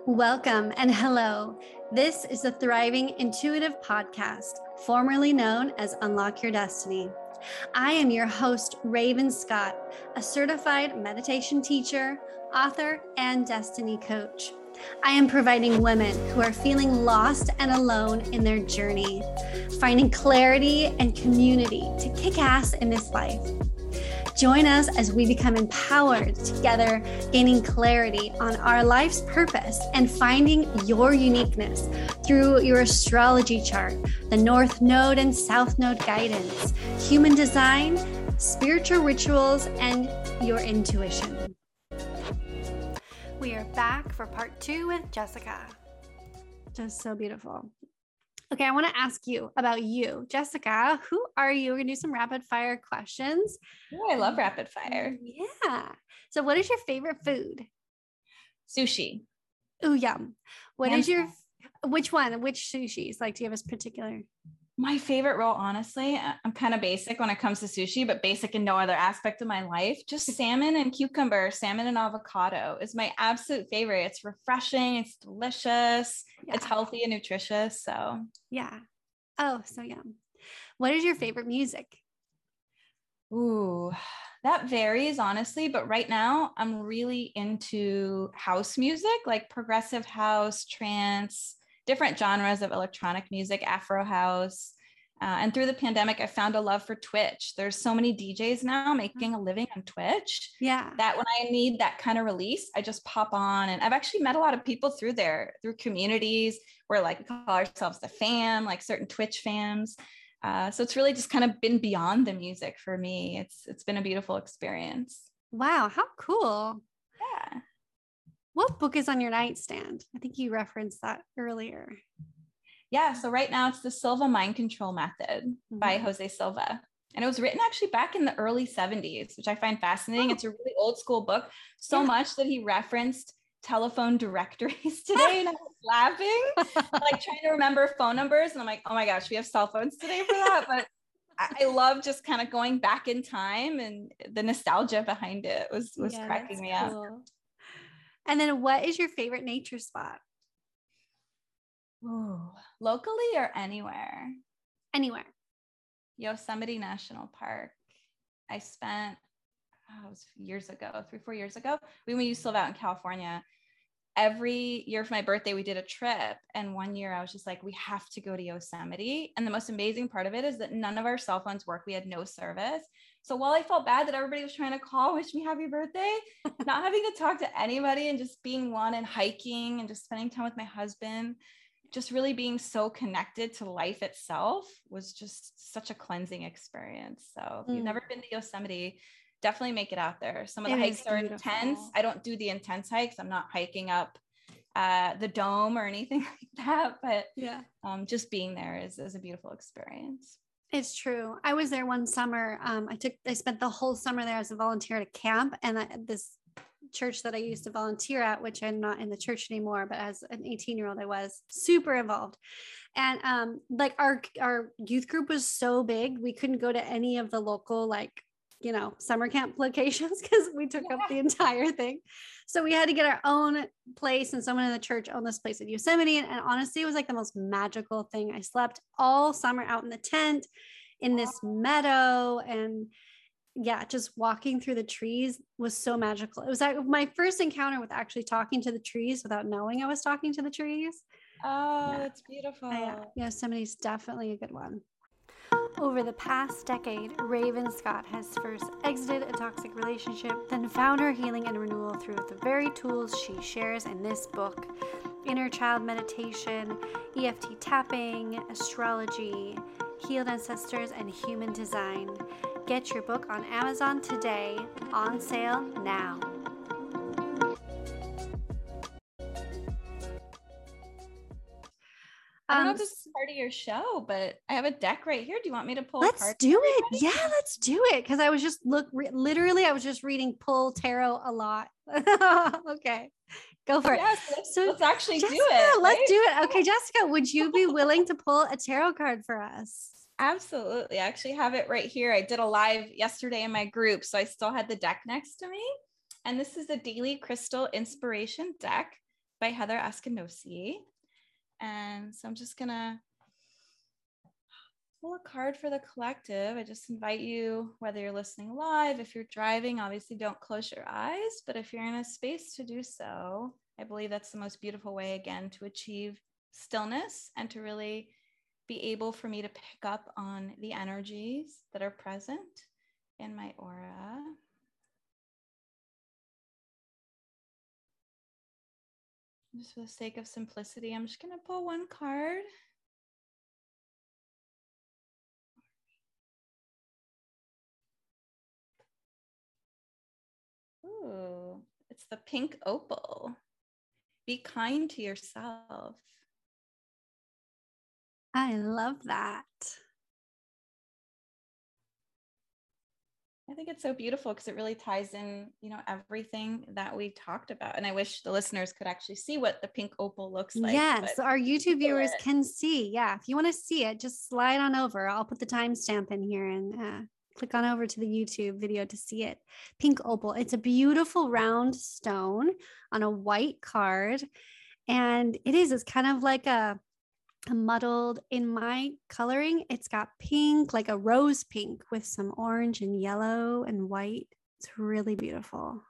Welcome and hello. This is the Thriving Intuitive Podcast, formerly known as Unlock Your Destiny. I am your host, Raven Scott, a certified meditation teacher, author, and destiny coach. I am providing women who are feeling lost and alone in their journey, finding clarity and community to kick ass in this life. Join us as we become empowered together, gaining clarity on our life's purpose and finding your uniqueness through your astrology chart, the North Node and South Node guidance, human design, spiritual rituals, and your intuition. We are back for part two with Jessica. Just so beautiful. Okay, I want to ask you about you, Jessica. Who are you? We're gonna do some rapid fire questions. Oh, I love um, rapid fire. Yeah. So, what is your favorite food? Sushi. Oh, yum. What is your which one? Which sushis? Like, do you have a particular? My favorite roll, honestly, I'm kind of basic when it comes to sushi, but basic in no other aspect of my life. Just salmon and cucumber, salmon and avocado is my absolute favorite. It's refreshing, it's delicious, yeah. it's healthy and nutritious. So, yeah. Oh, so yum. What is your favorite music? Ooh, that varies honestly, but right now I'm really into house music, like progressive house, trance different genres of electronic music, Afro house. Uh, and through the pandemic, I found a love for Twitch. There's so many DJs now making a living on Twitch. Yeah. That when I need that kind of release, I just pop on. And I've actually met a lot of people through there, through communities where like we call ourselves the fam, like certain Twitch fams. Uh, so it's really just kind of been beyond the music for me. It's it's been a beautiful experience. Wow, how cool. What book is on your nightstand? I think you referenced that earlier. Yeah. So right now it's the Silva Mind Control Method mm-hmm. by Jose Silva. And it was written actually back in the early 70s, which I find fascinating. Oh. It's a really old school book, so yeah. much that he referenced telephone directories today and I was laughing, like trying to remember phone numbers. And I'm like, oh my gosh, we have cell phones today for that. But I love just kind of going back in time and the nostalgia behind it was was yeah, cracking me cool. up. And then what is your favorite nature spot? Ooh, locally or anywhere? Anywhere. Yosemite National Park. I spent oh, it was years ago, three, four years ago. When we used to live out in California, every year for my birthday, we did a trip. And one year I was just like, we have to go to Yosemite. And the most amazing part of it is that none of our cell phones work. We had no service. So while I felt bad that everybody was trying to call, wish me happy birthday, not having to talk to anybody and just being one and hiking and just spending time with my husband, just really being so connected to life itself was just such a cleansing experience. So if you've mm. never been to Yosemite, definitely make it out there. Some of the it hikes are intense. I don't do the intense hikes. I'm not hiking up uh, the dome or anything like that, but yeah, um, just being there is, is a beautiful experience. It's true. I was there one summer. Um, I took, I spent the whole summer there as a volunteer at a camp, and I, this church that I used to volunteer at, which I'm not in the church anymore, but as an 18 year old, I was super involved. And um, like our our youth group was so big, we couldn't go to any of the local like you know, summer camp locations because we took yeah. up the entire thing. So we had to get our own place, and someone in the church owned this place at Yosemite. And, and honestly, it was like the most magical thing. I slept all summer out in the tent in this meadow and yeah, just walking through the trees was so magical. It was like my first encounter with actually talking to the trees without knowing I was talking to the trees. Oh, yeah. it's beautiful. Yeah, Yosemite's definitely a good one. Over the past decade, Raven Scott has first exited a toxic relationship, then found her healing and renewal through the very tools she shares in this book inner child meditation, EFT tapping, astrology, healed ancestors, and human design. Get your book on Amazon today, on sale now. I don't know if um, this is part of your show, but I have a deck right here. Do you want me to pull? Let's do it. Yeah, let's do it. Because I was just look re- literally, I was just reading pull tarot a lot. okay, go for yes, it. Let's, so let's actually Jessica, do it. Right? Let's do it. Okay, Jessica, would you be willing to pull a tarot card for us? Absolutely. I actually have it right here. I did a live yesterday in my group, so I still had the deck next to me. And this is the Daily Crystal Inspiration deck by Heather Askinosie. And so I'm just gonna pull a card for the collective. I just invite you, whether you're listening live, if you're driving, obviously don't close your eyes, but if you're in a space to do so, I believe that's the most beautiful way, again, to achieve stillness and to really be able for me to pick up on the energies that are present in my aura. Just for the sake of simplicity, I'm just going to pull one card. Ooh, it's the pink opal. Be kind to yourself. I love that. I think it's so beautiful because it really ties in, you know, everything that we talked about. And I wish the listeners could actually see what the pink opal looks like. Yes, our YouTube viewers it. can see. Yeah, if you want to see it, just slide on over. I'll put the timestamp in here and uh, click on over to the YouTube video to see it. Pink opal. It's a beautiful round stone on a white card. And it is, it's kind of like a, a muddled in my coloring. It's got pink, like a rose pink with some orange and yellow and white. It's really beautiful.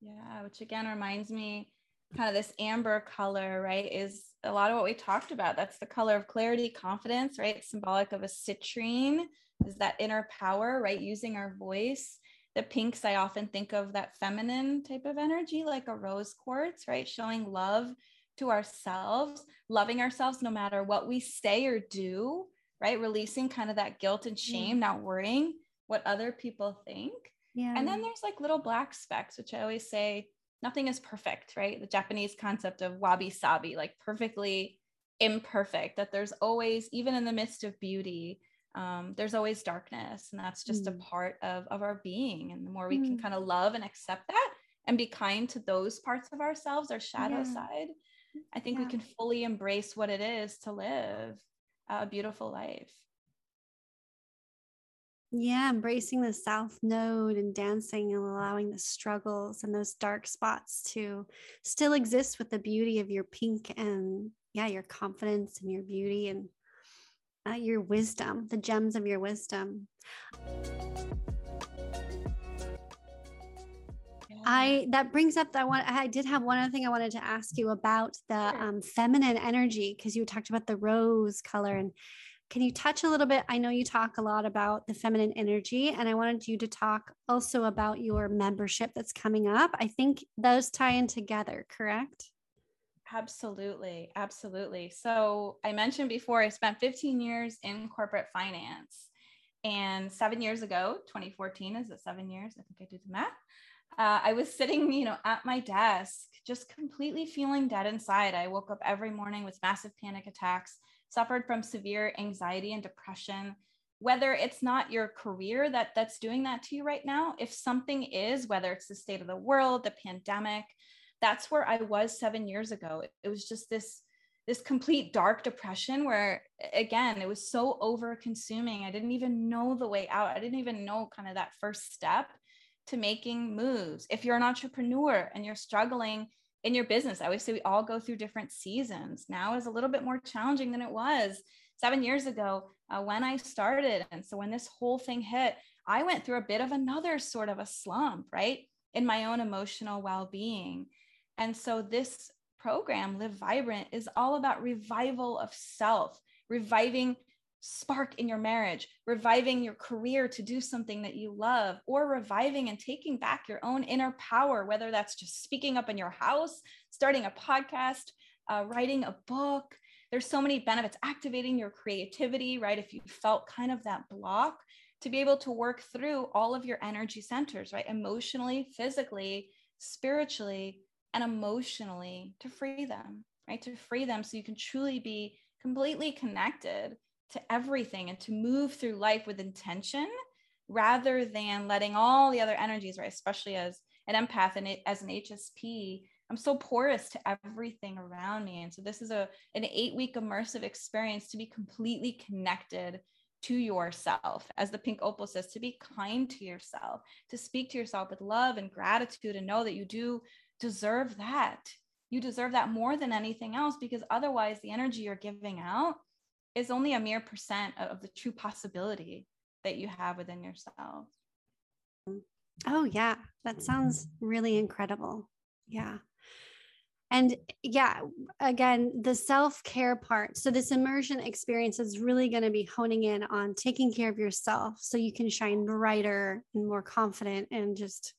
Yeah, which again reminds me kind of this amber color, right? Is a lot of what we talked about. That's the color of clarity, confidence, right? symbolic of a citrine is that inner power, right? Using our voice. The pinks, I often think of that feminine type of energy, like a rose quartz, right? Showing love to ourselves, loving ourselves no matter what we say or do, right? Releasing kind of that guilt and shame, not worrying what other people think. Yeah. And then there's like little black specks, which I always say nothing is perfect, right? The Japanese concept of wabi sabi, like perfectly imperfect, that there's always, even in the midst of beauty, um, there's always darkness and that's just mm. a part of, of our being and the more we mm. can kind of love and accept that and be kind to those parts of ourselves our shadow yeah. side i think yeah. we can fully embrace what it is to live a beautiful life yeah embracing the south node and dancing and allowing the struggles and those dark spots to still exist with the beauty of your pink and yeah your confidence and your beauty and uh, your wisdom, the gems of your wisdom. I that brings up that one. I did have one other thing I wanted to ask you about the um, feminine energy because you talked about the rose color and can you touch a little bit? I know you talk a lot about the feminine energy, and I wanted you to talk also about your membership that's coming up. I think those tie in together, correct? Absolutely. Absolutely. So I mentioned before, I spent 15 years in corporate finance. And seven years ago, 2014, is it seven years? I think I did the math. Uh, I was sitting, you know, at my desk, just completely feeling dead inside. I woke up every morning with massive panic attacks, suffered from severe anxiety and depression. Whether it's not your career that that's doing that to you right now, if something is, whether it's the state of the world, the pandemic, that's where I was seven years ago. It was just this this complete dark depression where again it was so over consuming i didn't even know the way out i didn't even know kind of that first step to making moves. If you're an entrepreneur and you're struggling in your business i always say we all go through different seasons. Now is a little bit more challenging than it was seven years ago uh, when i started. And so when this whole thing hit i went through a bit of another sort of a slump right in my own emotional well-being. And so this program, Live Vibrant, is all about revival of self, reviving spark in your marriage, reviving your career to do something that you love, or reviving and taking back your own inner power, whether that's just speaking up in your house, starting a podcast, uh, writing a book. There's so many benefits, activating your creativity, right? If you felt kind of that block, to be able to work through all of your energy centers, right? Emotionally, physically, spiritually, and emotionally to free them, right? To free them so you can truly be completely connected to everything and to move through life with intention rather than letting all the other energies, right? Especially as an empath and as an HSP, I'm so porous to everything around me. And so this is a an eight week immersive experience to be completely connected to yourself. As the pink opal says, to be kind to yourself, to speak to yourself with love and gratitude and know that you do deserve that. you deserve that more than anything else because otherwise the energy you're giving out is only a mere percent of the true possibility that you have within yourself. Oh, yeah. That sounds really incredible. Yeah. And yeah, again, the self care part. So, this immersion experience is really going to be honing in on taking care of yourself so you can shine brighter and more confident and just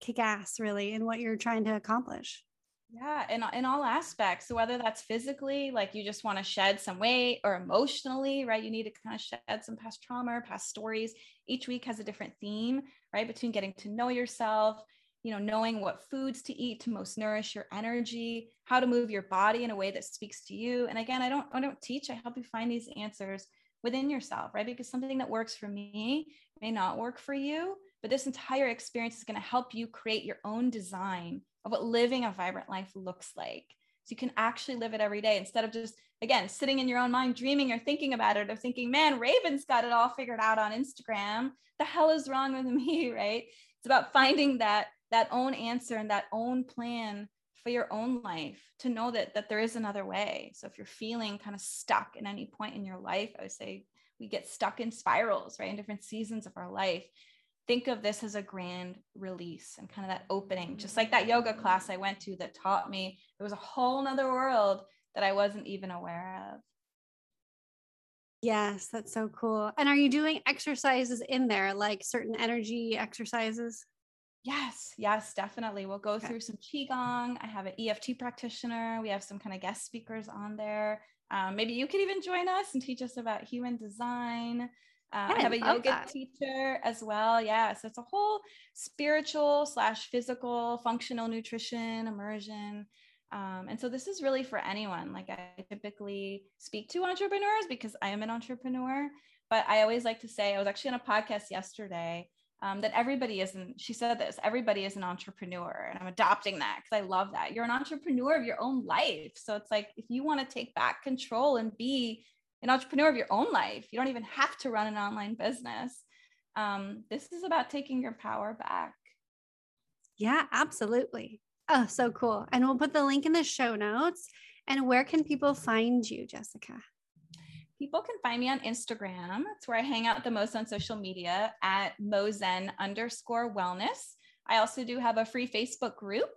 kick ass, really, in what you're trying to accomplish. Yeah, in, in all aspects. So whether that's physically, like you just want to shed some weight, or emotionally, right? You need to kind of shed some past trauma, past stories. Each week has a different theme, right? Between getting to know yourself, you know, knowing what foods to eat to most nourish your energy, how to move your body in a way that speaks to you. And again, I don't I don't teach, I help you find these answers within yourself, right? Because something that works for me may not work for you, but this entire experience is going to help you create your own design of what living a vibrant life looks like. So you can actually live it every day instead of just, again, sitting in your own mind, dreaming or thinking about it, or thinking, man, Raven's got it all figured out on Instagram. The hell is wrong with me, right? It's about finding that that own answer and that own plan for your own life to know that that there is another way. So if you're feeling kind of stuck at any point in your life, I would say we get stuck in spirals, right? In different seasons of our life think of this as a grand release and kind of that opening, just like that yoga class I went to that taught me there was a whole nother world that I wasn't even aware of. Yes, that's so cool. And are you doing exercises in there, like certain energy exercises? Yes, yes, definitely. We'll go okay. through some Qigong. I have an EFT practitioner. We have some kind of guest speakers on there. Um, maybe you could even join us and teach us about human design. Uh, I have a yoga that. teacher as well. Yeah. So it's a whole spiritual slash physical functional nutrition immersion. Um, and so this is really for anyone. Like I typically speak to entrepreneurs because I am an entrepreneur, but I always like to say, I was actually on a podcast yesterday um, that everybody isn't, she said this, everybody is an entrepreneur. And I'm adopting that because I love that. You're an entrepreneur of your own life. So it's like, if you want to take back control and be an entrepreneur of your own life. You don't even have to run an online business. Um, this is about taking your power back. Yeah, absolutely. Oh, so cool. And we'll put the link in the show notes. And where can people find you, Jessica? People can find me on Instagram. It's where I hang out the most on social media at mozen underscore wellness. I also do have a free Facebook group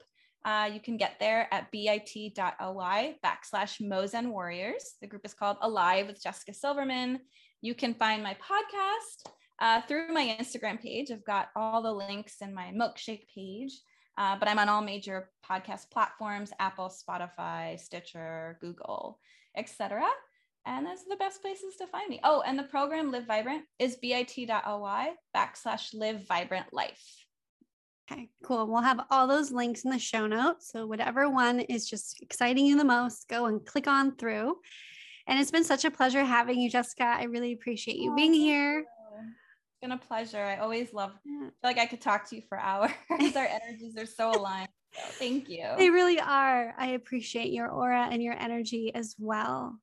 uh, you can get there at bit.ly backslash Mozen Warriors. The group is called Alive with Jessica Silverman. You can find my podcast uh, through my Instagram page. I've got all the links in my milkshake page, uh, but I'm on all major podcast platforms Apple, Spotify, Stitcher, Google, etc. And those are the best places to find me. Oh, and the program Live Vibrant is bit.ly backslash live vibrant life. Okay, cool. We'll have all those links in the show notes. So, whatever one is just exciting you the most, go and click on through. And it's been such a pleasure having you, Jessica. I really appreciate you being here. It's been a pleasure. I always love, I feel like I could talk to you for hours. Our energies are so aligned. So thank you. They really are. I appreciate your aura and your energy as well.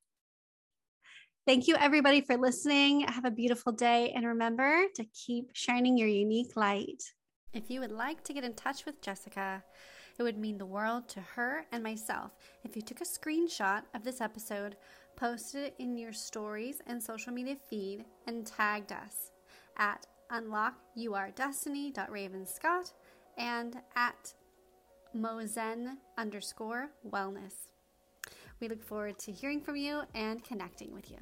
Thank you, everybody, for listening. Have a beautiful day. And remember to keep shining your unique light. If you would like to get in touch with Jessica, it would mean the world to her and myself if you took a screenshot of this episode, posted it in your stories and social media feed, and tagged us at unlockyourdestiny.ravenscott and at mozen underscore wellness. We look forward to hearing from you and connecting with you.